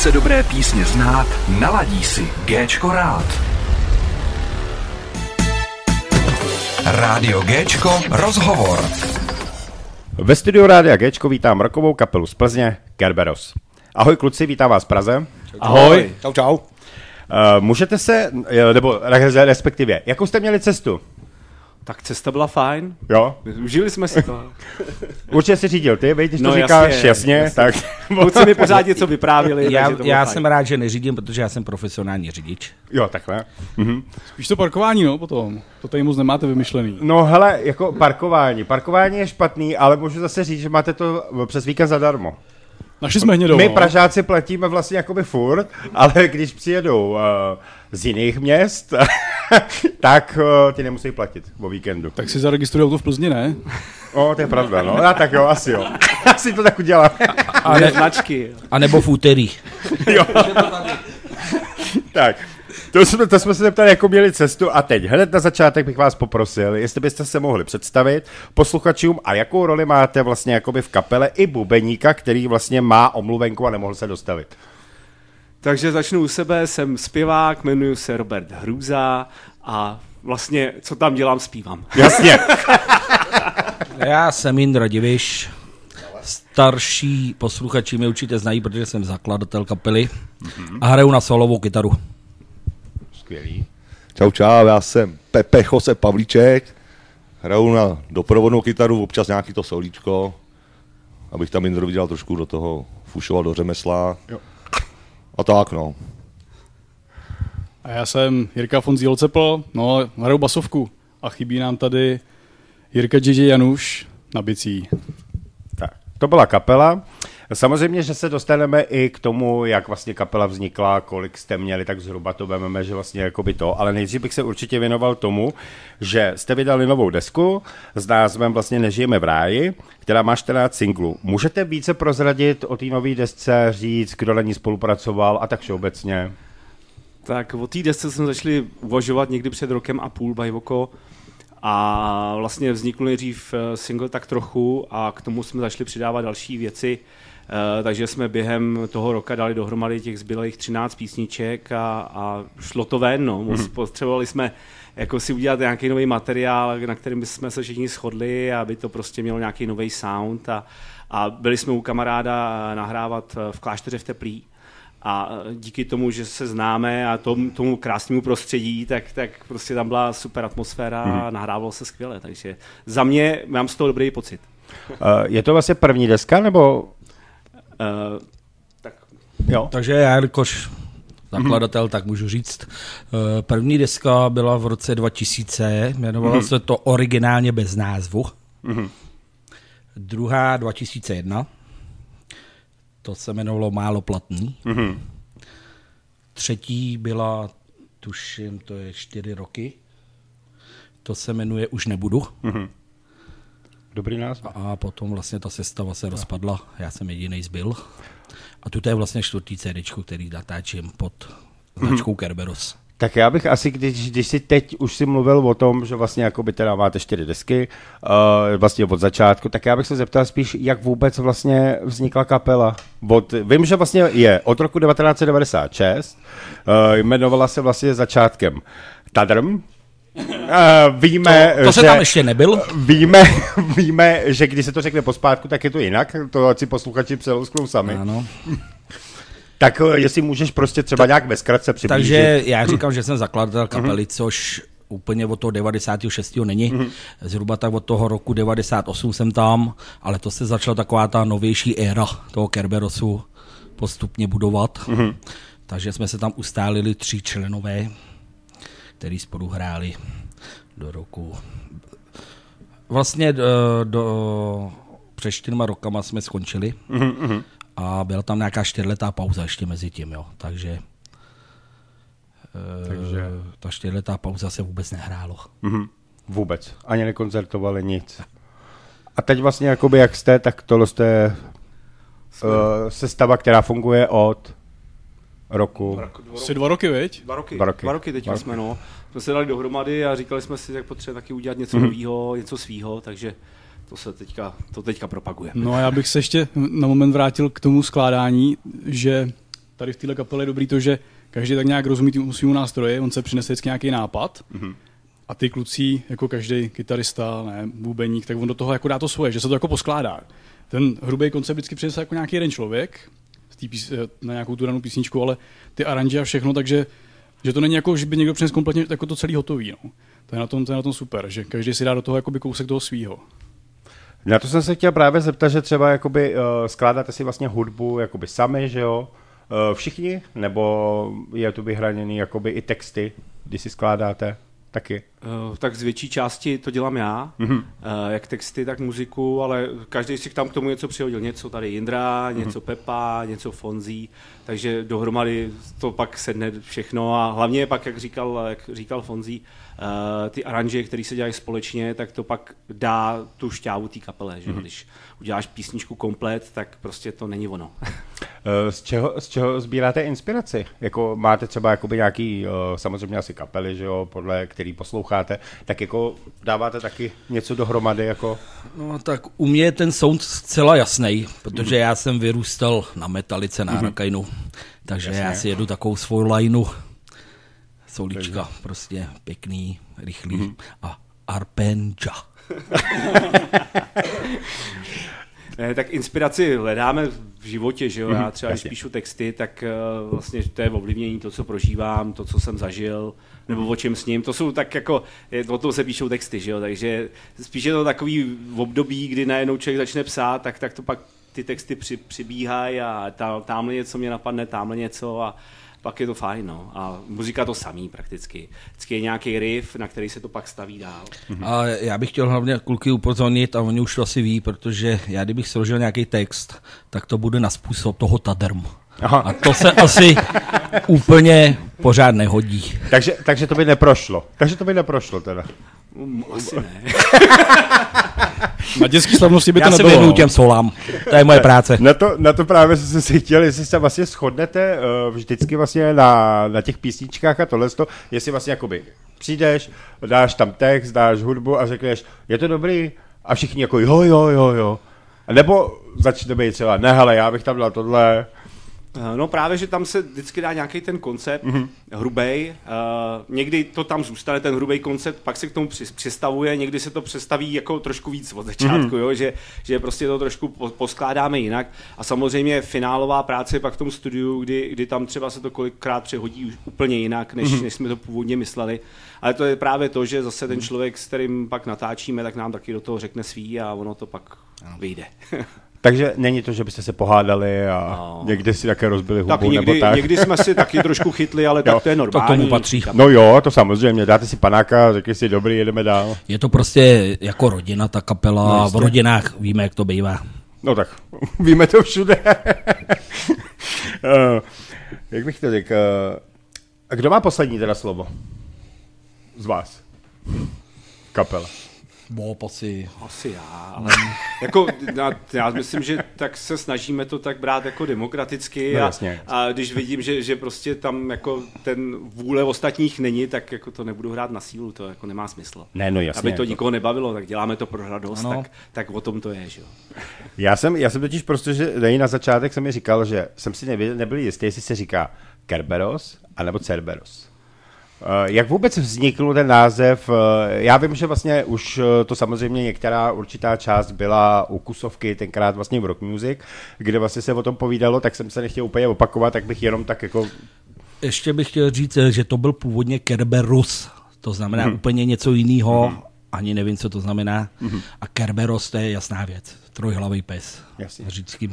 Chce dobré písně znát, naladí si Géčko rád. Rádio Géčko rozhovor. Ve studiu Rádia Géčko vítám rokovou kapelu z Plzně, Kerberos. Ahoj kluci, vítám vás v Praze. Ahoj. Čau, čau. Uh, můžete se, eh, nebo respektive, jakou jste měli cestu? Tak cesta byla fajn. Jo? Užili jsme si to. Určitě si řídil ty, víš, když No, to říkáš jasně, jasně, jasně, tak... Kluci mi pořád něco vyprávěli. Já, já fajn. jsem rád, že neřídím, protože já jsem profesionální řidič. Jo, takhle. Mhm. Spíš to parkování, no, potom. To tady moc nemáte vymyšlený. No hele, jako parkování. Parkování je špatný, ale můžu zase říct, že máte to přes víkend zadarmo. Našli jsme hnědou, My no. Pražáci platíme vlastně jakoby furt, ale když přijedou uh, z jiných měst, tak uh, ty nemusí platit o víkendu. Tak si zaregistruj auto v Plzni, ne? O, to je pravda, no. A tak jo, asi jo. Asi to tak udělám. A ne značky. A nebo v úterý. tak, to jsme, to jsme se zeptali, jako měli cestu a teď hned na začátek bych vás poprosil, jestli byste se mohli představit posluchačům a jakou roli máte vlastně jakoby v kapele i bubeníka, který vlastně má omluvenku a nemohl se dostavit. Takže začnu u sebe, jsem zpěvák, jmenuji se Robert Hrůza a vlastně, co tam dělám, zpívám. Jasně. Já jsem Indra Diviš. Starší posluchači mě určitě znají, protože jsem zakladatel kapely a hraju na solovou kytaru. Skvělý. Čau, čau, já jsem Pepe Jose Pavlíček, hraju na doprovodnou kytaru, občas nějaký to solíčko, abych tam Indrovi dělal trošku do toho, fušoval do řemesla. Jo. A tak no. A já jsem Jirka von Zielcepl, no, hraju basovku. A chybí nám tady Jirka JJ Januš na bicí. Tak, to byla kapela. Samozřejmě, že se dostaneme i k tomu, jak vlastně kapela vznikla, kolik jste měli, tak zhruba to vememe, že vlastně jakoby to, ale nejdřív bych se určitě věnoval tomu, že jste vydali novou desku s názvem vlastně Nežijeme v ráji, která má 14 singlů. Můžete více prozradit o té nové desce, říct, kdo na ní spolupracoval a tak všeobecně? Tak o té desce jsme začali uvažovat někdy před rokem a půl Bajvoko a vlastně vznikl nejdřív eh, single tak trochu a k tomu jsme začali přidávat další věci, takže jsme během toho roka dali dohromady těch zbylých 13 písniček a, a šlo to ven, no. Moc Potřebovali jsme jako si udělat nějaký nový materiál, na kterým jsme se všichni shodli, aby to prostě mělo nějaký nový sound. A, a byli jsme u kamaráda nahrávat v klášteře v Teplí. A díky tomu, že se známe a tomu, tomu krásnému prostředí, tak, tak prostě tam byla super atmosféra a nahrávalo se skvěle, takže za mě mám z toho dobrý pocit. Je to vlastně první deska, nebo... Uh, tak Jo. Takže já, jakož zakladatel, tak můžu říct. eh, První deska byla v roce 2000, jmenovala se to originálně bez názvu. Druhá 2001, to se jmenovalo Málo platný. Třetí byla, tuším, to je čtyři roky, to se jmenuje Už nebudu. Dobrý název. A potom vlastně ta sestava se rozpadla, já jsem jediný zbyl. A tu je vlastně čtvrtý CD, který natáčím pod značkou Kerberos. Tak já bych asi, když, když si teď už si mluvil o tom, že vlastně jako by teda máte čtyři desky, uh, vlastně od začátku, tak já bych se zeptal spíš, jak vůbec vlastně vznikla kapela. Od, vím, že vlastně je od roku 1996, uh, jmenovala se vlastně začátkem Tadrm, Uh, víme, To, to se že, tam ještě nebyl. Víme, víme, že když se to řekne pospátku, tak je to jinak, to ať si posluchači přelousknou sami. Ano. Tak eh, jestli můžeš prostě třeba nějak ve zkratce přiblížit. Takže já říkám, že jsem zakladatel kapely, což úplně od toho 96. není. Zhruba tak od toho roku 98 jsem tam, ale to se začala taková ta novější éra toho Kerberosu postupně budovat. Takže jsme se tam ustálili tři členové, který spolu hráli do roku. Vlastně eh, do, do, před čtyřma rokama jsme skončili a byla tam nějaká čtyřletá pauza ještě mezi tím, jo. Takže, Takže... ta čtyřletá pauza se vůbec nehrálo. Mhm. Vůbec. Ani nekoncertovali nic. A teď vlastně, jakoby jak jste, tak tohle jste uh, sestava, která funguje od roku. Asi dva roky, viď? Dva roky, Dva roky. dva roky teď Dva roky. jsme, no. Jsme se dali dohromady a říkali jsme si, jak potřebujeme taky udělat něco Mhm. nového, něco svýho, takže to se teďka, to teďka propagujeme. No a já bych se ještě na moment vrátil k tomu skládání, že tady v téhle kapele je dobrý to, že každý tak nějak rozumí tomu svýmu nástroji, on se přinese vždycky nějaký nápad Mhm. a ty kluci, jako každý kytarista, ne, bubeník, tak on do toho jako dá to svoje, že se to jako poskládá. Ten hrubý koncept vždycky přinese jako nějaký jeden člověk pís, na nějakou tu danou písničku, ale ty aranže a všechno, takže že to není jako, že by někdo přinesl kompletně jako to celý hotový. No. To, je na tom, to je na tom super, že každý si dá do toho jakoby kousek toho svýho. Na to jsem se chtěl právě zeptat, že třeba jakoby, uh, skládáte si vlastně hudbu jakoby sami, že jo? Uh, všichni? Nebo je tu vyhraněný jakoby i texty, když si skládáte? Taky. Uh, tak z větší části to dělám já, Mhm. uh, jak texty, tak muziku, ale každý si tam k tomu něco přihodil. Něco tady Jindra, Mhm. něco Pepa, něco Fonzí, takže dohromady to pak sedne všechno a hlavně pak, jak říkal, jak říkal Fonzí, uh, ty aranže, které se dělají společně, tak to pak dá tu šťávu té kapele, že? Mhm. Když uděláš písničku komplet, tak prostě to není ono. Uh, z, čeho, z čeho sbíráte inspiraci? Jako máte třeba jakoby nějaký, uh, samozřejmě asi kapely, že jo, podle který posloucháte, tak jako dáváte taky něco dohromady, jako... No tak u mě je ten sound zcela jasný, protože já jsem vyrůstal na metalice na Arakainu, takže já si jedu takovou svou lineu. Solíčka, prostě pěkný, rychlý a arpenja. Ne, tak inspiraci hledáme v životě, že jo? Já třeba, když píšu texty, tak uh, vlastně to je ovlivnění to, co prožívám, to, co jsem zažil, nebo o čem s ním. To jsou tak jako, je- o tom se píšou texty, že jo? Takže spíš je to takový období, kdy najednou člověk začne psát, tak, tak to pak ty texty při, přibíhají a ta, tamhle něco mě napadne, tamhle něco a pak je to fajn, no. A muzika to samý prakticky. Vždycky je nějaký riff, na který se to pak staví dál. A já bych chtěl hlavně kluky upozornit, a oni už to asi ví, protože já kdybych složil nějaký text, tak to bude na způsob toho tadermu. Aha. A to se asi úplně pořád nehodí. Takže, takže to by neprošlo. Takže to by neprošlo teda. Asi ne. Na dětský slavnosti by Já to se nebylo. věnuju no. těm solám. To je moje práce. Na to, na to právě jsem si chtěl, jestli se vlastně shodnete uh, vždycky vlastně na, na těch písničkách a tohle, jestli vlastně jakoby přijdeš, dáš tam text, dáš hudbu a řekneš, je to dobrý? A všichni jako jo, jo, jo, jo. A nebo začne být třeba, ne hele, já bych tam dal tohle. Eh, No právě, že tam se vždycky dá nějaký ten koncept, mm-hmm. hrubej, uh, někdy to tam zůstane, ten hrubý koncept, pak se k tomu přistavuje, někdy se to přestaví jako trošku víc od začátku, mm-hmm. jo? Že, že prostě to trošku po- poskládáme jinak a samozřejmě finálová práce je pak v tom studiu, kdy, kdy tam třeba se to kolikrát přehodí už úplně jinak, než, mm-hmm. než jsme to původně mysleli, ale to je právě to, že zase ten člověk, s kterým pak natáčíme, tak nám taky do toho řekne svý a ono to pak vyjde. Takže není to, že byste se pohádali a No. někde si také rozbili hubu tak nebo někdy, tak. někdy jsme si taky trošku chytli, ale Jo, tak to je to normální. k tomu patří. No jo, to samozřejmě, dáte si panáka, řekli si dobrý, jedeme dál. Je to prostě jako rodina, ta kapela, No, v rodinách víme, jak to bývá. No tak, víme to všude. Eh, Jak bych to řekl? eh, A kdo má poslední teda slovo? Z vás. Kapela. Bob asi. Asi já, ale jako, já, já myslím, že tak se snažíme to tak brát jako demokraticky No a, jasně. a když vidím, že, že prostě tam jako ten vůle ostatních není, tak jako to nebudu hrát na sílu, to jako nemá smysl. Ne, no jasně. Aby to to- nikoho nebavilo, tak děláme to pro radost, Ano. tak, tak o tom to je, že jo. Já jsem, já jsem totiž prostě, že nej na začátek jsem mi říkal, že jsem si nevěděl, nebyl jistý, jestli se říká Kerberos anebo Cerberos. Eh, Jak vůbec vznikl ten název? Eh, Já vím, že vlastně už eh, to samozřejmě některá určitá část byla u kusovky, tenkrát vlastně v Rock Music, kde vlastně se o tom povídalo, tak jsem se nechtěl úplně opakovat, tak bych jenom tak jako Ještě bych chtěl říct, že to byl původně Kerberus, to znamená hmm. úplně něco jiného, hmm. ani nevím, co to znamená. Hmm. A Kerberos to je jasná věc, trojhlavý pes, Jasně. řícký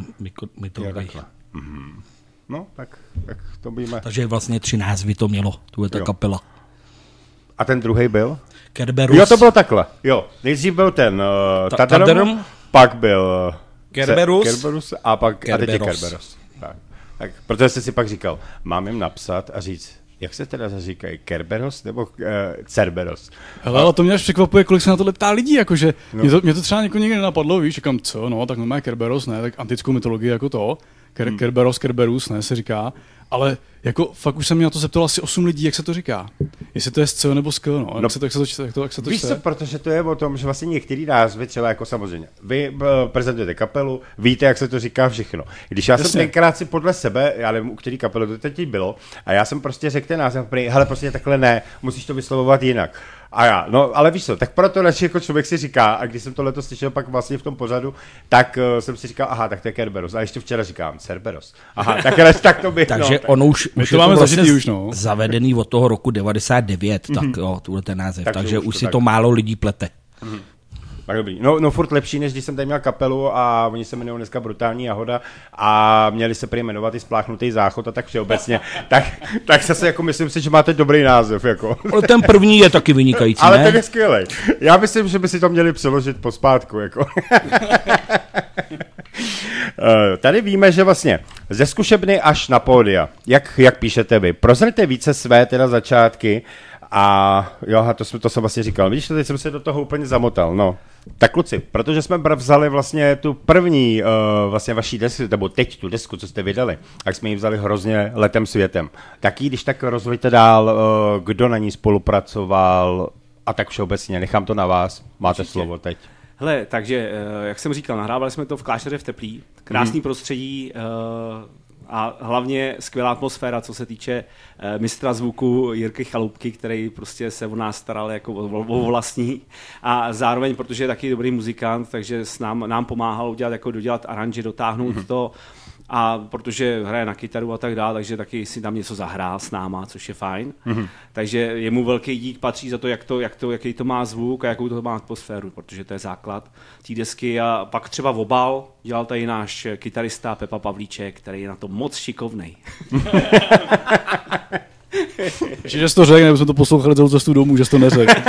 takhle. Mhm. No, tak, tak to víme. Takže vlastně tři názvy to mělo, tu je ta Jo. kapela. A ten druhý byl? Kerberus, Jo, to bylo takhle. Jo, nejdřív byl ten uh, Ta- Tatarm, Tatarm. pak byl uh, Kerberus. Kerberus a pak a teď je Kerberos. Kerberos. Tak. tak. Protože jste si pak říkal, mám jim napsat a říct, jak se teda říkají, Kerberos nebo uh, Cerberos? Hele, ale to mě až překvapuje, kolik se na to ptá lidí, jakože no. mě, to, mě to třeba jako nikdy nenapadlo, víš, říkám, co, no, tak normálně Kerberos, ne, tak antickou mytologii jako to, Ker- Kerberos, Kerberus, ne, se říká. Ale jako fakt už jsem mě na to zeptal asi 8 lidí, jak se to říká. Jestli to je SC nebo SK, no. No, Jak se to, jak se to, čte- jak to, jak se to Víš čte? co, protože to je o tom, že vlastně některý názvy, třeba jako samozřejmě, vy eh, prezentujete kapelu, víte, jak se to říká všechno. Když já Jasně. jsem tenkrát si podle sebe, já nevím, u který kapely to teď bylo, a já jsem prostě řekl ten název, hele, prostě takhle ne, musíš to vyslovovat jinak. A já, no ale víš co, tak proto radši jako člověk si říká, a když jsem tohle slyšel pak vlastně v tom pořadu, tak uh, jsem si říkal, aha, tak to je Kerberos. A ještě včera říkám, Cerberos. Aha, tak, ale, tak to by, Takže no, tak, ono už, My už to je máme to vlastně už, no. zavedený od toho roku 99, tak jo, tuhle ten název. Takže Takže, už už to si tak- to málo lidí plete. Tak dobrý. No, no furt lepší, než když jsem tady měl kapelu a oni se jmenují dneska Brutální jahoda a měli se prý jmenovat i spláchnutý záchod a tak všeobecně. tak, tak zase jako myslím si, že máte dobrý název. Jako. Ale ten první je taky vynikající, Ale ne? ten je skvělý. Já myslím, že by si to měli přeložit pospátku. Jako. Eh, Tady víme, že vlastně ze zkušebny až na pódia, jak, jak píšete vy, prozraďte více své teda začátky a jo, a to, jsme, to jsem vlastně říkal, vidíš, teď jsem se do toho úplně zamotal, no. Tak kluci, protože jsme vzali vlastně tu první uh, vlastně vaší desku, nebo teď tu desku, co jste vydali, tak jsme ji vzali hrozně letem světem. Tak ji, když tak rozvojte dál, uh, kdo na ní spolupracoval a tak všeobecně, nechám to na vás, máte Určitě. slovo teď. Hele, takže, eh, jak jsem říkal, nahrávali jsme to v Klášteře v Teplí, krásný prostředí eh, a hlavně skvělá atmosféra, co se týče eh, mistra zvuku Jirky Chalupky, který prostě se o nás staral jako o, o vlastní. A zároveň, protože je taky dobrý muzikant, takže s nám, nám pomáhal udělat, jako dodělat aranži, dotáhnout to a protože hraje na kytaru a tak dále, takže taky si tam něco zahrál s náma, což je fajn. Mm-hmm. Takže jemu velký dík patří za to, jak to, jak to, jaký to má zvuk a jakou to má atmosféru, protože to je základ té desky. A pak třeba obal dělal tady náš kytarista Pepa Pavlíček, který je na to moc šikovnej. Ještě, že jsi to řekl, nebo jsme to poslouchali celou cestu domů, že jsi to neřekl.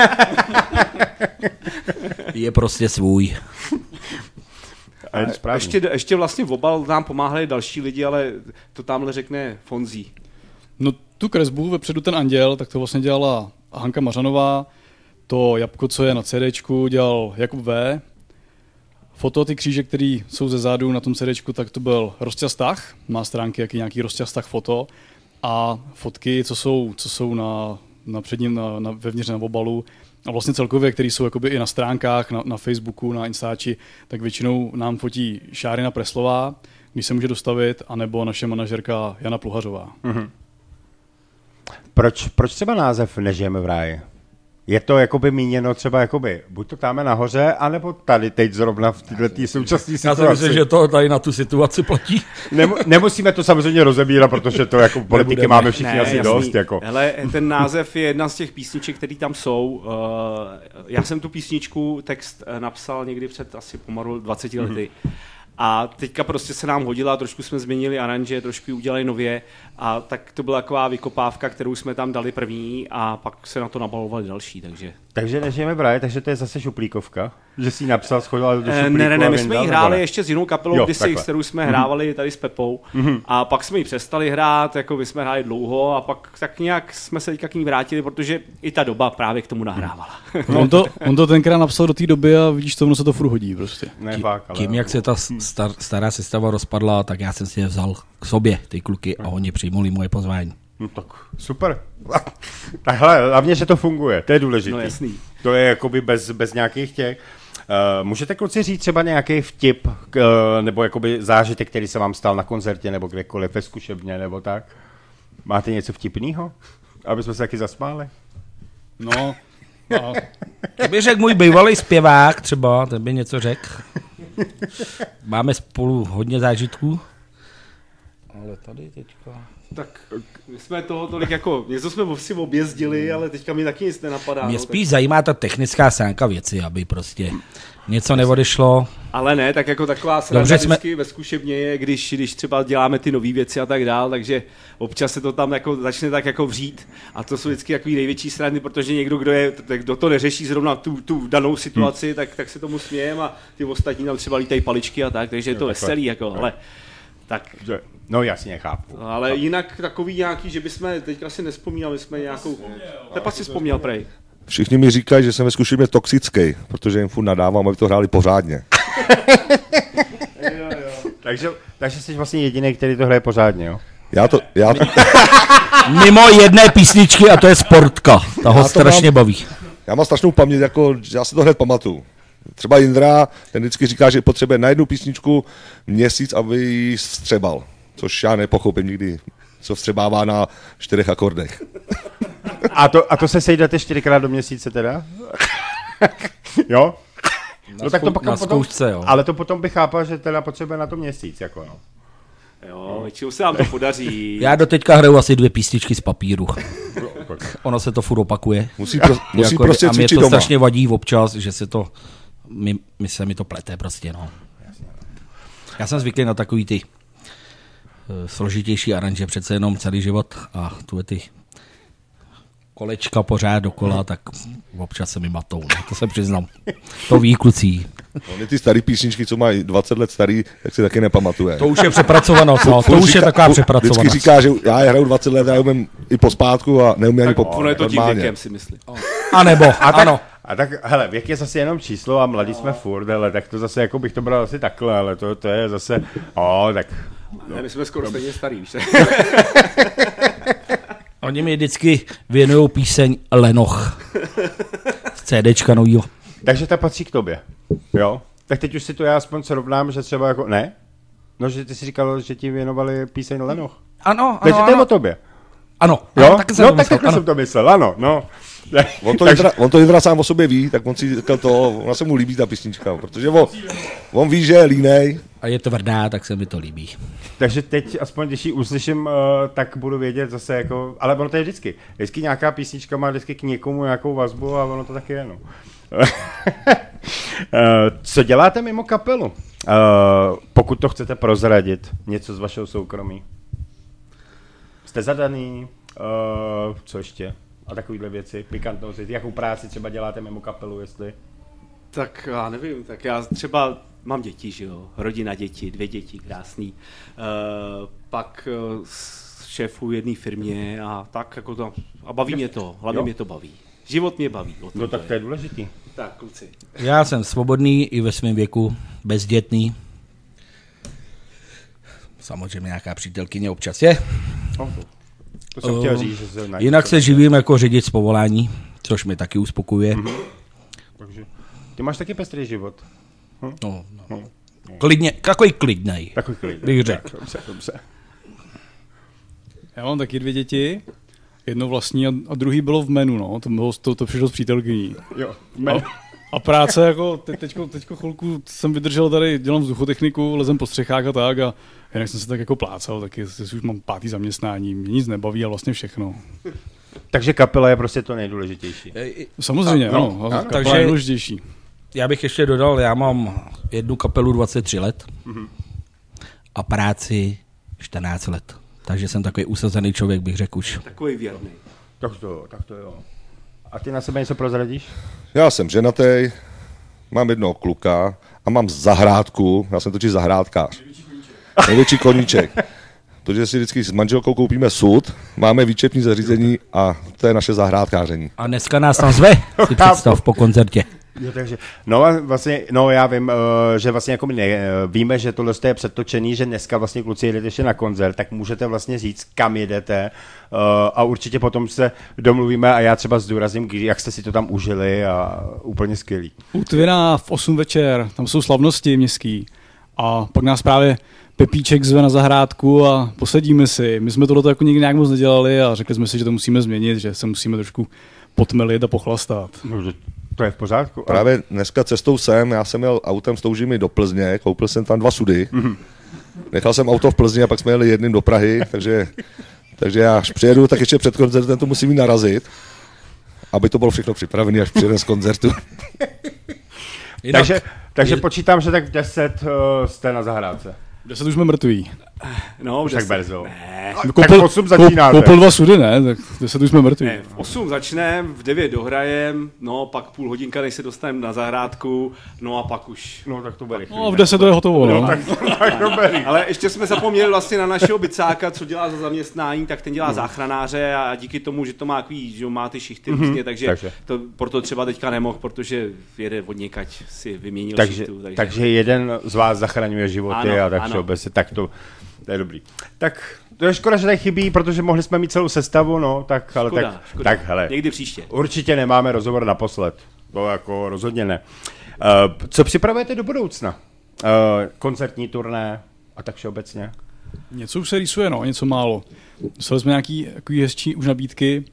Je prostě svůj. A je správně. Ještě, ještě vlastně v obal nám pomáhali další lidi, ale to tamhle řekne Fonzí. No tu kresbu vepředu ten anděl, tak to vlastně dělala Hanka Mařanová, to jabko, co je na CDčku, dělal Jakub V. Foto, ty kříže, které jsou ze zádu na tom CDčku, tak to byl Rostia Stach, má stránky, jaký nějaký Rostia Stach foto. A fotky, co jsou, co jsou na, na předním, na, na, vevnitř na obalu, a vlastně celkově, které jsou jakoby i na stránkách, na, na Facebooku, na Instači, tak většinou nám fotí Šárina Preslová, když se může dostavit, anebo naše manažerka Jana Pluhařová. Proč, proč třeba název Nežijeme v ráji? Je to jakoby míněno třeba jakoby, buď to táme nahoře, anebo tady teď zrovna v této současné Já situaci. si myslím, že to tady na tu situaci platí. Nemu, nemusíme to samozřejmě rozebírat, protože to jako politiky Nebudeme. máme všichni asi dost. Jako. Hele, ten název je jedna z těch písniček, které tam jsou. Uh, já jsem tu písničku, text eh, napsal někdy před asi pomalu 20 Mhm. lety. A teďka prostě se nám hodila, trošku jsme změnili aranže, trošku ji udělali nově. A tak to byla taková vykopávka, kterou jsme tam dali první a pak se na to nabalovali další, takže... Takže Nežijeme ráji, takže to je zase šuplíkovka, že si ji napsal, schodila do Eh, šuplíku Ne, ne, ne, my jsme ji hráli ne? ještě s jinou kapelou Jo, kdysi, takhle. Mhm. kterou jsme hrávali tady s Pepou a pak jsme ji přestali hrát, jako my jsme hráli dlouho a pak tak nějak jsme se teďka k ní vrátili, protože i ta doba právě k tomu nahrávala. No, on, to, on to tenkrát napsal do té doby a vidíš, to ono se to furt hodí prostě. Ne, fakt, ale... Tím, jak se ta star, stará sestava rozpadla, tak já jsem si je vzal k sobě, ty kluky, a oni přijmuli moje pozvání. No tak super. Takhle, hlavně, že to funguje, to je důležité. No jasný. To je jakoby bez, bez nějakých těch. Uh, můžete kluci říct třeba nějaký vtip, uh, nebo jakoby zážitek, který se vám stal na koncertě, nebo kdekoliv ve zkušebně, nebo tak? Máte něco vtipného? Aby jsme se taky zasmáli? No, To by řekl můj bývalý zpěvák třeba, ten by něco řekl. Máme spolu hodně zážitků. Ale tady teďka... Tak my jsme toho tolik jako, něco jsme si objezdili, ale teďka mi taky nic nenapadá. Mě no, spíš zajímá ta technická stránka věci, aby prostě něco neodešlo. tak, ale ne, tak jako taková sranda vždycky jsme- ve zkušebně je, když, když třeba děláme ty nové věci a tak dál, takže občas se to tam jako začne tak jako vřít a to jsou vždycky takový největší strany, protože někdo, kdo, je, kdo to neřeší zrovna tu, tu danou situaci, hmm. tak, tak se tomu smějem a ty ostatní tam třeba lítají paličky a tak, takže je to takhle. veselý, jako, ale tak Že- No jasně, chápu. ale jinak takový nějaký, že bychom teďka si nespomínali, jsme nějakou... Pepa si vzpomněl, prej. Všichni mi říkají, že jsem ve zkušebně toxický, protože jim furt nadávám, aby to hráli pořádně. takže, takže jsi vlastně jediný, který to hraje pořádně, jo? Já to, já, Mimo jedné písničky a to je Sportka. Ta ho strašně mám- baví. já mám strašnou paměť, jako, já si to hned pamatuju. Třeba Jindra, ten vždycky říká, že potřebuje na jednu písničku měsíc, aby ji vstřebal. Což já nepochopím nikdy, co vstřebává na čtyřech akordech. A to, a to se sejdete čtyřikrát do měsíce teda? jo? No tak to pak na potom, zkoušce, jo. Ale to potom bych chápal, že teda potřebuje na to měsíc, jako no. Jo, většinou se nám to podaří. Já do teďka hraju asi dvě písničky z papíru. ono se to furt opakuje. Musí, pro, musí Jako, prostě a mě to doma. strašně vadí občas, že se to, mi, mi se mi to plete prostě, no. Já jsem zvyklý na takový ty eh, složitější aranže přece jenom celý život a tu ty kolečka pořád dokola, tak občas se mi matou, no, to se přiznám. To ví kluci. Ony ty staré písničky, co mají 20 let starý, tak si taky nepamatuje. To už je přepracovanost, no, to už je taková přepracovanost. Vždycky říká, že já je hraju 20 let, já umím i po spátku a neumím ani po Ono je to tím věkem, si myslím. A nebo, A tak, ano. A tak, hele, věk je zase jenom číslo a mladí jsme furt, ale tak to zase, jako bych to bral asi takhle, ale to, to je zase, o, tak Ne, my jsme skoro stejně starý, víš? Oni mi vždycky věnují píseň Lenoch. Z CDčka novýho. Takže ta patří k tobě, jo? Tak teď už si to já aspoň srovnám, že třeba jako, ne? No, že ty si říkal, že ti věnovali píseň Lenoch. Ano, Takže ano, to je o ano. tobě. Ano, Jo? ano taky jsem no, to tak myslel, takhle ano. jsem to myslel, ano, no. On to, Takže- Jindra, on to Jindra sám o sobě ví, tak on si říkal to, ona se mu líbí ta písnička, protože on, on ví, že je línej, A je tvrdá, tak se mi to líbí. Takže teď, aspoň když ji uslyším, uh, tak budu vědět zase jako, ale ono to je vždycky. Vždycky nějaká písnička má vždycky k někomu nějakou vazbu a ono to taky je, no. Eh, Co děláte mimo kapelu? Uh, pokud to chcete prozradit, něco z vašeho soukromí. Jste zadaný, uh, co ještě? A takovýhle věci, pikantnosti. Jakou práci třeba děláte mimo kapelu, jestli? Tak já nevím, tak já třeba mám děti, že jo, rodina děti, dvě děti, krásný. Uh, pak uh, šéfu jedné firmě a tak jako to, a baví mě to, hlavně Jo. mě to baví. Život mě baví. O tom No tak to je důležitý. Tak, kluci. Já jsem svobodný i ve svém věku, bezdětný. Samozřejmě nějaká přítelkyně občas je. No, to, jsem chtěl říct, že se na Jinak se živím jako řidič z povolání, což mi taky uspokuje. Takže ty máš taky pestrý život. No, no. Klidně, takový klidnej. Takový klid. Bych řekl. Tak, Dobře, dobře. Já mám taky dvě děti, jedno vlastní a, a druhý bylo v menu, no, to, bylo, to, to přišlo s přítelkyní. Jo, men. A práce, jako te, teďko, teďko chvilku jsem vydržel tady, dělám vzduchotechniku, lezem po střechách a tak a jinak jsem se tak jako plácal, taky už mám pátý zaměstnání, mě nic nebaví a vlastně všechno. Takže kapela je prostě to nejdůležitější. Samozřejmě, A- no, ano, ano, ano, takže- je důležitější. Já bych ještě dodal, já mám jednu kapelu 23 let a práci 14 let. Takže jsem takový usazený člověk, bych řekl už. Takový věrný. Tak to tak to jo. A ty na sebe něco prozradíš? Já jsem ženatý, mám jednoho kluka a mám zahrádku, já jsem totiž zahrádkář. Největší koníček. Protože si vždycky s manželkou koupíme sud, máme výčepní zařízení a to je naše zahrádkáření. A dneska nás tam zve, si představ po koncertě. Jo, takže, no a vlastně, no já vím, eh, že vlastně jako my ne, eh, víme, že tohle je předtočený, že dneska vlastně kluci jedete ještě na koncert, tak můžete vlastně říct, kam jedete eh, a určitě potom se domluvíme a já třeba zdůrazním, jak jste si to tam užili a úplně skvělý. U Twina v 8 večer, tam jsou slavnosti městský a pak nás právě Pepíček zve na zahrádku a posedíme si. My jsme tohle jako nikdy nějak moc nedělali a řekli jsme si, že to musíme změnit, že se musíme trošku potmelit a pochlastat. No, to je v pořádku. Právě dneska cestou sem, já jsem jel autem s toužimi do Plzně, koupil jsem tam dva sudy. Nechal jsem auto v Plzni a pak jsme jeli jedným do Prahy, takže, takže já až přijedu, tak ještě před koncertem to musím jít narazit, aby to bylo všechno připravené, až přijedem z koncertu. Jinak, takže, takže počítám, že tak v 10 uh, jste na zahrádce. Deset už jsme mrtví. No, Už tak brzo. Ne, tak v 8 začínáte. Koupil dva sudy, ne? Tak 10 už jsme mrtví. Ne, v 8 začneme, v 9 dohrajem, no pak půl hodinka, než se dostaneme na zahrádku, no a pak už. No tak to bude rychlý. No, v 10 to je hotovo, no. tak, tak to bude. Ale ještě jsme zapomněli vlastně na našeho bicáka, co dělá za zaměstnání, tak ten dělá záchranáře a díky tomu, že to má takový, že má ty šichty různě, takže, Takže. to proto třeba teďka nemohl, protože jede od někať si vyměnil takže, šichtu. takže jeden z vás zachraňuje životy Ano, a tak ano. všeobecně, tak to, to je dobrý. Tak to je škoda, že tady chybí, protože mohli jsme mít celou sestavu, no, tak, ale Škoda, tak, škoda. tak hele, Někdy příště. určitě nemáme rozhovor naposled, to jako rozhodně ne. Uh, co připravujete do budoucna? Uh, koncertní turné a tak všeobecně? Něco už se rýsuje, no, něco málo. Dostali jsme nějaký takový hezčí už nabídky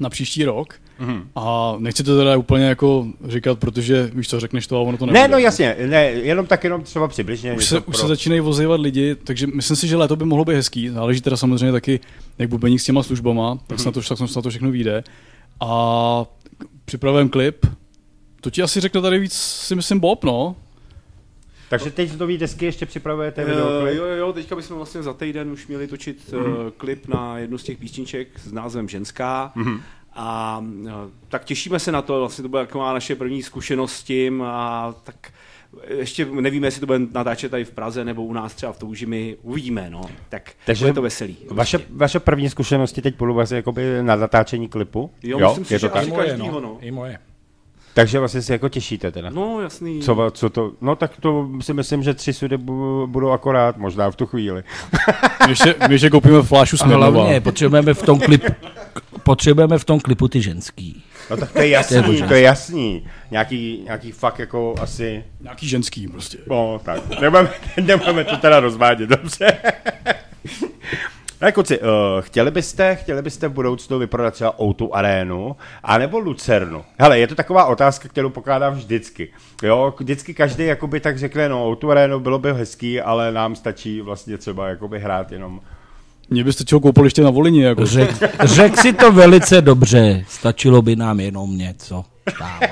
na příští rok. Mm. A nechci to teda úplně jako říkat, protože víš co, řekneš to a ono to nebude. Ne, no jasně, ne, jenom tak jenom třeba přibližně. Už se, už se začínají vozejvat lidi, takže myslím si, že léto by mohlo být hezký. Záleží teda samozřejmě taky, jak bubeník s těma službama, tak se na to, tak se na to všechno vyjde. A připravujeme klip. To ti asi řekne tady víc, si myslím, Bob, no. Takže teď z nový desky ještě připravujete Uh, videoklip? jo, jo, teďka bychom vlastně za týden už měli točit uh, klip na jednu z těch písniček s názvem Ženská. A uh, tak těšíme se na to, vlastně to bude taková naše první zkušenost s tím a tak ještě nevíme, jestli to bude natáčet tady v Praze nebo u nás třeba v Toužimi, uvidíme, no. Tak Takže bude to veselý. Vaše, vaše první zkušenosti teď půjdu vlastně jakoby na natáčení klipu? Jo, myslím si, je že to tak? asi každýho, no. I moje. Takže vlastně si jako těšíte teda. No, jasný. Co, co to, no tak to si myslím, že tři sudy bu- budou akorát, možná v tu chvíli. My ještě, my ještě koupíme flášu A Smirnova. hlavně potřebujeme v tom klipu, potřebujeme v tom klipu ty ženský. No tak to je jasný, To je to je jasný. Nějaký, nějaký fakt jako asi, Nějaký ženský prostě. no tak, nebudeme, nebudeme to teda rozvádět, dobře. Tak kluci, uh, chtěli byste, chtěli byste v budoucnu vyprodat třeba O2 arénu, anebo Lucernu? Hele, je to taková otázka, kterou pokládám vždycky. Jo, vždycky každý jakoby tak řekne, no O2 arénu bylo by hezký, ale nám stačí vlastně třeba jakoby hrát jenom Mě byste čeho koupil ještě na Volině, jako. Řek, řek si to velice dobře, stačilo by nám jenom něco. Kámo.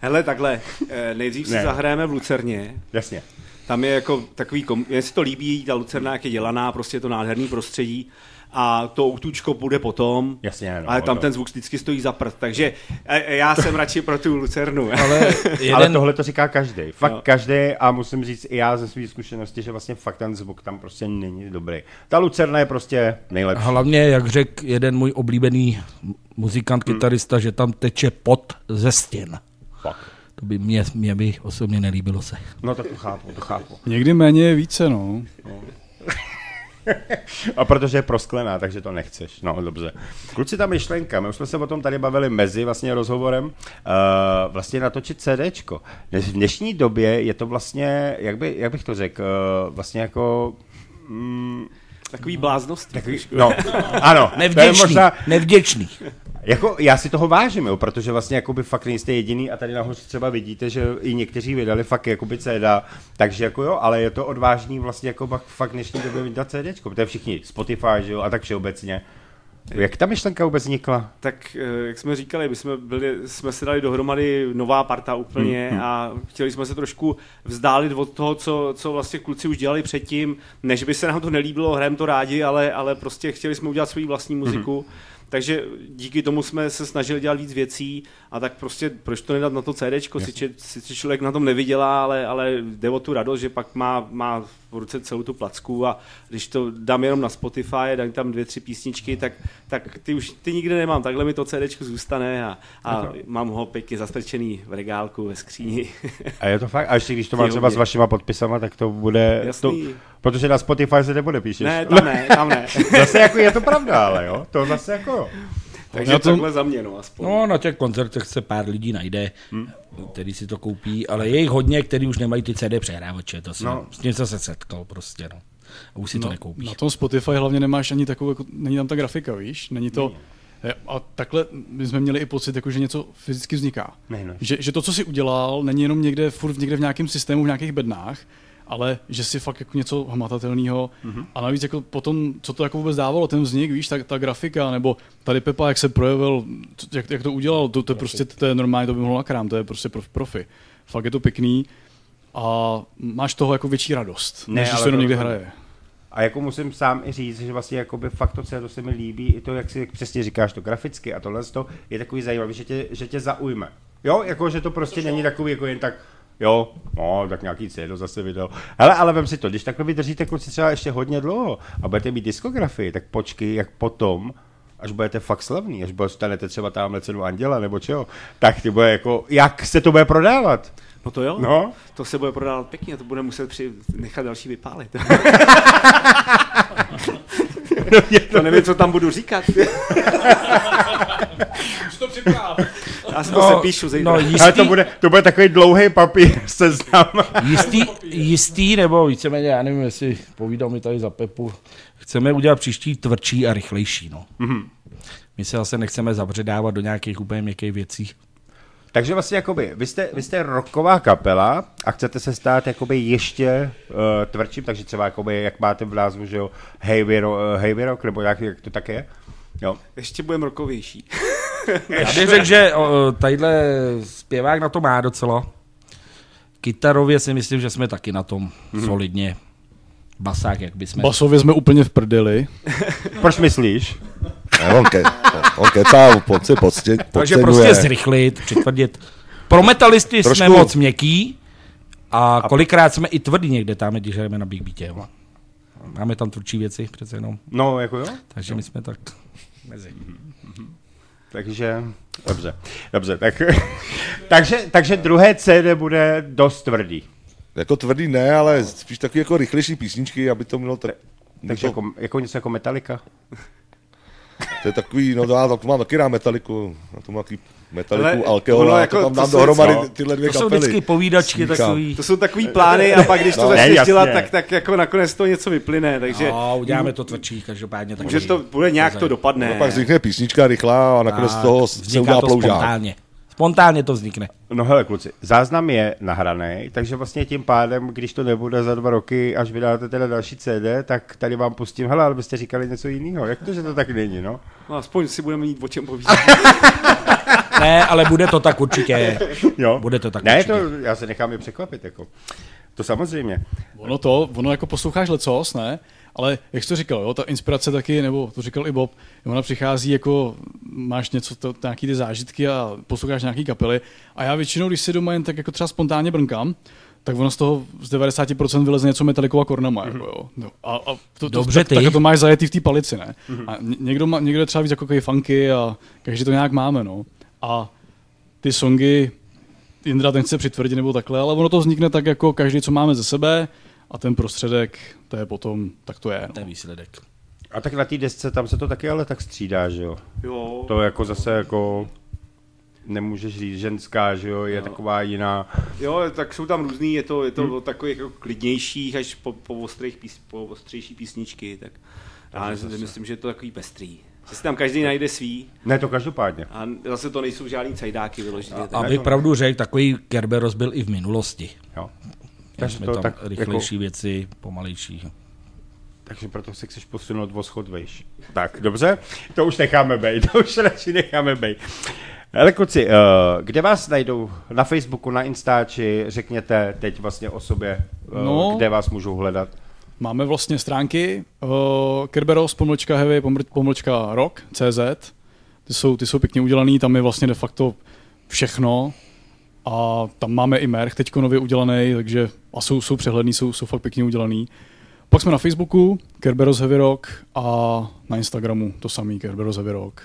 Hele, takhle, eh, nejdřív si Ne. zahrajeme v Lucerně. Jasně. Tam je jako takový, kom... mně se to líbí, ta Lucerna, jak je dělaná, prostě je to nádherný prostředí a to outučko bude potom, Jasně, no, ale tam no. ten zvuk vždycky stojí za prd, takže eh, já jsem radši pro tu Lucernu. Ale Jeden... Ale tohle to říká každý. Fakt Jo. každý a musím říct i já ze své zkušenosti, že vlastně fakt ten zvuk tam prostě není dobrý. Ta Lucerna je prostě nejlepší. hlavně, jak řekl jeden můj oblíbený muzikant, kytarista, že tam teče pot ze stěn. Fakt. To by mě, mě by osobně nelíbilo se. No tak to chápu, to chápu. Někdy méně je více, no. A protože je prosklená, takže to nechceš. No, dobře. Kluci, ta myšlenka, my už jsme se o tom tady bavili mezi vlastně rozhovorem, uh, vlastně natočit CDčko. V dnešní době je to vlastně, jak, by, jak bych to řekl, uh, vlastně jako... Mm, Takový bláznost. takový, no, ano, to je Nevděčný, možná, nevděčný. Jako, já si toho vážím, jo, protože vlastně jakoby fakt nejste jediný a tady nahoře třeba vidíte, že i někteří vydali fakt jakoby CD, takže jako jo, ale je to odvážný vlastně jako fakt dnešní době vydat CD, to je všichni Spotify, že jo, a tak všeobecně. Jak ta myšlenka vůbec vznikla? Tak, eh, jak jsme říkali, my jsme, byli, jsme se dali dohromady nová parta úplně Hmm, a chtěli jsme se trošku vzdálit od toho, co, co vlastně kluci už dělali předtím. Než by se nám to nelíbilo, hrajeme to rádi, ale, ale prostě chtěli jsme udělat svou vlastní Hmm. Takže díky tomu jsme se snažili dělat víc věcí a tak prostě proč to nedat na to CDčko, sice, sice člověk na tom nevydělá, ale, ale jde o tu radost, že pak má, má v ruce celou tu placku a když to dám jenom na Spotify, dám tam dvě, tři písničky, tak, tak ty už ty nikde nemám, takhle mi to CDčko zůstane a, a mám ho pěkně zastrčený v regálku, ve skříni. A je to fakt, a ještě když to má třeba s vašima podpisama, tak to bude, to, Jasný. protože na Spotify se nebude píšeš. ne, tam ne, tam ne. Zase jako je to pravda, ale jo, to zase jako. Takže Já to- takhle za mě, no aspoň. No, na těch koncertech se pár lidí najde, který si to koupí, ale je jich hodně, který už nemají ty CD přehrávače, to jsem, No. no. s tím jsem se setkal prostě, no. A už si to nekoupí. Na tom Spotify hlavně nemáš ani takovou, jako, není tam ta grafika, víš? Není to... Eh, A takhle my jsme měli i pocit, jako, že něco fyzicky vzniká. Ne, no. Že, že to, co jsi udělal, není jenom někde, furt někde v nějakém systému, v nějakých bednách, ale že si fakt jako něco hmatatelného. Mm-hmm. A navíc jako potom, co to jako vůbec dávalo, ten vznik, víš, ta, ta grafika, nebo tady Pepa, jak se projevil, jak, jak to udělal, to, to je prostě, to je normálně, to by mohlo na krám, to je prostě prof, profi. Fakt je to pěkný a máš toho jako větší radost, Ne, než když to jenom to- někde hraje. A jako musím sám i říct, že vlastně jakoby fakt to, co se mi líbí, i to, jak si jak přesně říkáš, to graficky a tohle to je takový zajímavý, že tě, že tě zaujme. Jo, jako, že to prostě není takový jako jen tak, jo, no, tak nějaký CD zase vydal. Hele, ale vem si to, když takhle vydržíte kluci třeba ještě hodně dlouho a budete mít diskografii, tak počkej, jak potom, až budete fakt slavný, až dostanete třeba tamhle cenu Anděla nebo čeho, tak ty bude jako, jak se to bude prodávat? No to jo, No. to se bude prodávat pěkně, to bude muset při... nechat další vypálit. to nevím, co tam budu říkat. Už to připrav. Já si to se píšu zítra. no Ale jistý, to bude, to bude takový dlouhý papír, seznam. jistý, jistý, nebo víceméně, já nevím, jestli povídal mi tady za Pepu, chceme udělat příští tvrdší a rychlejší. No. Mm-hmm. My se zase nechceme zabředávat do nějakých úplně měkkých věcí. Takže vlastně jakoby, vy jste, vy jste rocková kapela a chcete se stát jakoby ještě uh, tvrdším, takže třeba jakoby, jak máte v názvu, že jo, heavy, ro, uh, heavy rock, nebo jak, jak to tak je? Jo. Ještě budeme rokovější. Já bych řekl, že o, tadyhle zpěvák na to má docela. Kytarově si myslím, že jsme taky na tom mm-hmm. solidně. Basák, jak bychom... Basově jsme úplně v prdeli. Proč myslíš? Ne, on, ke, on kecá, pod podstě, Takže prostě zrychlit, přitvrdit. Pro metalisty Trošku- jsme moc měkký a kolikrát jsme i tvrdí někde tam, když hrajeme na Big Beatě. jo. Máme tam tvrdší věci přece jenom, No, jako jo. takže my jsme tak mezi. Takže, dobře, dobře, tak, takže, takže druhé CD bude dost tvrdý. Jako tvrdý ne, ale spíš takový jako rychlejší písničky, aby to mělo tak... Takže jako, jako, jako něco jako Metallica. to je takový, no to já to mám taky rád metaliku, na to mám taky metaliku, Ale alkohol, ono a jako- to tam to dám jsou- dohromady no. tyhle dvě To jsou kapely. vždycky povídačky Smíchám. takový. To jsou takový plány a pak když to No, ne, začneš dělat, tak, tak jako nakonec to něco vyplyne, takže No, uděláme to tvrdší, každopádně taky. že to bude nějak to dopadne. No, pak vznikne písnička rychlá a nakonec z Tak, toho se udělá to ploužák. spontánně. Spontánně to vznikne. No hele kluci, záznam je nahraný, takže vlastně tím pádem, když to nebude za dva roky, až vydáte teda další CD, tak tady vám pustím, hele, ale byste říkali něco jiného. Jak to, že to tak není, no? No, aspoň si budeme mít o čem povídat. Ne, ale bude to tak určitě. Jo? Bude to tak Ne, určitě. to, já se nechám je překvapit, jako. To samozřejmě. Ono to, ono jako posloucháš lecos, ne? Ale jak jsi to říkal, jo, ta inspirace taky, nebo to říkal i Bob, ona přichází jako, máš něco, to, nějaký ty zážitky a posloucháš nějaký kapely a já většinou, když si doma jen tak jako třeba spontánně brnkám, tak ono z toho z 90% vyleze něco metalikou a kornama. Jako, jo. No, a, a to, to, Dobře, tak, ty. tak to máš zajetý v té palici, ne? A ně- někdo, má, někdo je třeba víc jako funky a každý to nějak máme, no. A ty songy, Jindra ten chce přitvrdit nebo takhle, ale ono to vznikne tak jako každý, co máme ze sebe a ten prostředek, to je potom, tak to je. Ten No. výsledek. A tak na té desce tam se to taky ale tak střídá, že jo? Jo, To jako zase jako nemůžeš říct ženská, že jo, je taková jiná. jo, tak jsou tam různý, je to, je to Hmm. takových jako klidnějších až po, po, ostrých pís, po ostřejší písničky, tak já si myslím, že je to takový pestrý. Že si tam každý najde svý Ne, to každopádně. a zase to nejsou žádný cajdáky vyloženě. tak- Abych pravdu řekl, takový Kerberos byl i v minulosti. Jo. Takže jsme to tam tak rychlejší jako- věci, pomalejší. Takže proto se chceš posunout o schod vejš. Tak, dobře, to už necháme bejt, to už radši necháme bejt. Ale kluci, uh, kde vás najdou? Na Facebooku, na Instači, řekněte teď vlastně o sobě, uh, No. kde vás můžou hledat. Máme vlastně stránky uh, Kerberos, pomlčka heavy, pomlčka rock, CZ. Ty jsou, ty jsou pěkně udělaný, tam je vlastně de facto všechno. A tam máme i merch teď nově udělaný, takže a jsou, jsou přehledný, jsou, jsou fakt pěkně udělaný. Pak jsme na Facebooku, Kerberos Heavy Rock a na Instagramu to samý, Kerberos Heavy Rock.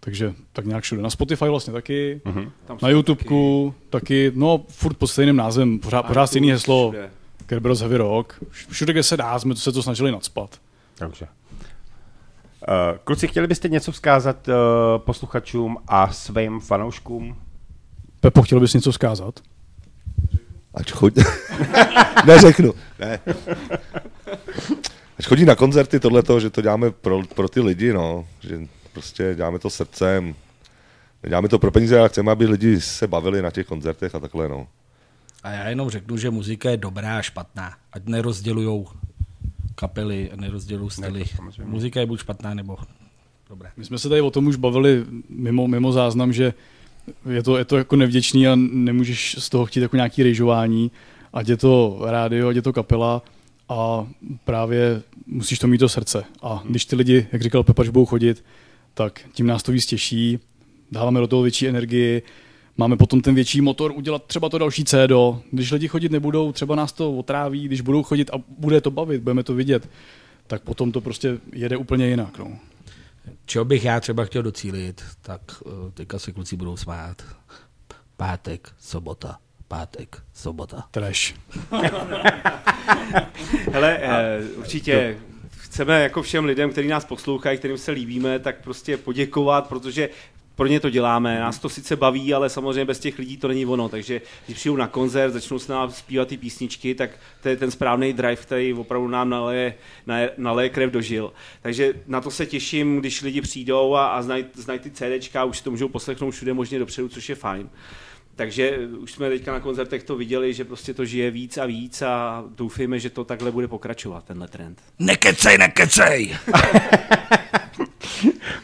Takže tak nějak všude. Na Spotify vlastně taky, Mhm. Tam na YouTubeku taky, no furt pod stejným názvem, pořád, pořád stejný heslo, všude. Kerberos Heavy Rock. Všude, kde se dá, jsme se to snažili nadspat. Dobře. Uh, kluci, chtěli byste něco vzkázat uh, posluchačům a svým fanouškům? Pepo, chtěl bys něco vzkázat? Ať chodí... Neřeknu. Ne. Ať chodí na koncerty tohleto, že to děláme pro, pro ty lidi, no. Že prostě děláme to srdcem. Děláme to pro peníze, ale chceme, aby lidi se bavili na těch koncertech a takhle, no. A já jenom řeknu, že muzika je dobrá a špatná. Ať nerozdělujou kapely, nerozdělují styly. samozřejmě. Muzika je buď špatná, nebo dobrá. My jsme se tady o tom už bavili mimo, mimo záznam, že je to, je to jako nevděčný a nemůžeš z toho chtít jako nějaký rejžování, ať je to rádio, ať je to kapela, a právě musíš to mít do srdce. A když ty lidi, jak říkal Pepa, že budou chodit, tak tím nás to víc těší, dáváme do toho větší energii, máme potom ten větší motor udělat třeba to další CDO. Když lidi chodit nebudou, třeba nás to otráví, když budou chodit a bude to bavit, budeme to vidět, tak potom to prostě jede úplně jinak. No. Čeho bych já třeba chtěl docílit, tak uh, teďka se kluci budou smát. Pátek, sobota, pátek, sobota. Trash. Hele, eh, určitě chceme jako všem lidem, kteří nás poslouchají, kterým se líbíme, tak prostě poděkovat, protože pro ně to děláme, nás to sice baví, ale samozřejmě bez těch lidí to není ono, takže když přijdu na koncert, začnou se nám zpívat ty písničky, tak to je ten správný drive, který opravdu nám naleje, naleje krev do žil. Takže na to se těším, když lidi přijdou a, a znají, znají ty CDčka, už si to můžou poslechnout všude možně dopředu, což je fajn. Takže už jsme teďka na koncertech to viděli, že prostě to žije víc a víc a doufejme, že to takhle bude pokračovat, tenhle trend. Nekecej, nekecej!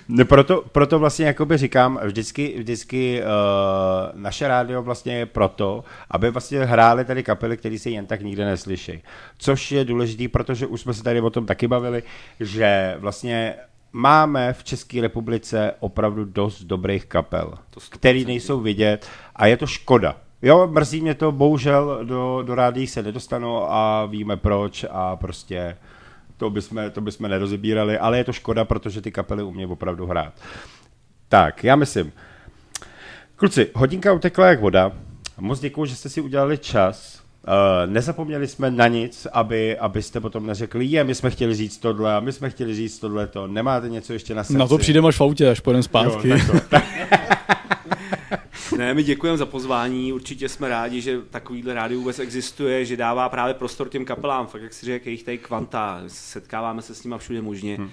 No proto, proto vlastně jakoby říkám, vždycky, vždycky uh, naše rádio vlastně je proto, aby vlastně hrály tady kapely, které se jen tak nikde neslyší. Což je důležité, protože už jsme se tady o tom taky bavili, že vlastně máme v České republice opravdu dost dobrých kapel, který nejsou vidět a je to škoda. Jo, mrzí mě to, bohužel do, do rádií se nedostanou a víme proč a prostě to bychom, to bychom nerozebírali, ale je to škoda, protože ty kapely umějí opravdu hrát. Tak, já myslím, kluci, hodinka utekla jak voda, moc děkuji, že jste si udělali čas, Uh, nezapomněli jsme na nic, aby, abyste potom neřekli, je, my jsme chtěli říct tohle a my jsme chtěli říct tohle to. Nemáte něco ještě na srdci? Na to přijdeme až v autě, až půjdeme zpátky. Jo, ne, my děkujeme za pozvání, určitě jsme rádi, že takovýhle rádio vůbec existuje, že dává právě prostor těm kapelám, fakt jak si řekl, jich tady kvanta, setkáváme se s nimi všude možně. Hmm.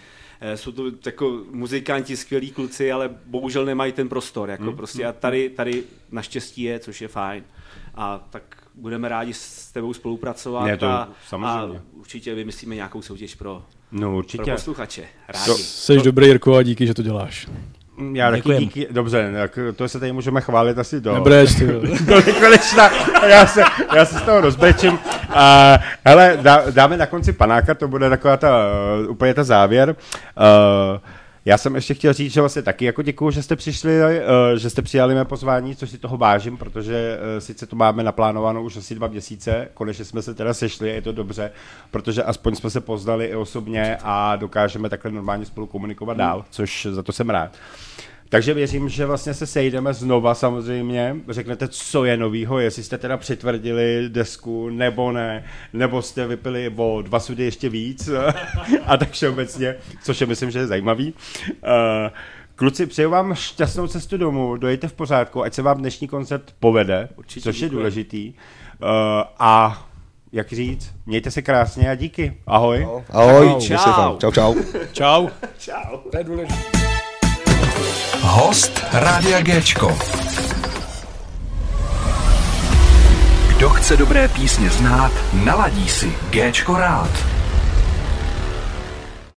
Jsou to jako muzikanti, skvělí kluci, ale bohužel nemají ten prostor, jako hmm. prostě a tady, tady naštěstí je, což je fajn. A tak budeme rádi s tebou spolupracovat ne, to, a, samozřejmě. a určitě vymyslíme nějakou soutěž pro, no, určitě. pro posluchače. Rádi. To, Jsi dobrý, Jirko, a díky, že to děláš. Já taky díky, dobře, tak to se tady můžeme chválit asi do... Nebreč, ty. do nekonečna, já se, já se z toho rozbrečím. Uh, hele, dá, dáme na konci panáka, to bude taková ta, uh, úplně ta závěr. Uh, já jsem ještě chtěl říct, že vlastně taky jako děkuju, že jste přišli, uh, že jste přijali mé pozvání, což si toho vážím, protože uh, sice to máme naplánováno už asi dva měsíce, konečně jsme se teda sešli, je to dobře, protože aspoň jsme se poznali i osobně a dokážeme takhle normálně spolu komunikovat dál, což za to jsem rád. Takže věřím, že vlastně se sejdeme znova samozřejmě, řeknete, co je novýho, jestli jste teda přitvrdili desku, nebo ne, nebo jste vypili o dva sudy ještě víc a tak všeobecně, což je myslím, že je zajímavý. Uh, Kluci, přeju vám šťastnou cestu domů, dojďte v pořádku, ať se vám dnešní koncert povede, Určitě což děkuji. je důležitý. Uh, a jak říct, mějte se krásně a díky. Ahoj. Ahoj, Ahoj čau. Čau, čau. čau. čau. To je důležité. Host Rádia Géčko. Kdo chce dobré písně znát, naladí si Géčko rád.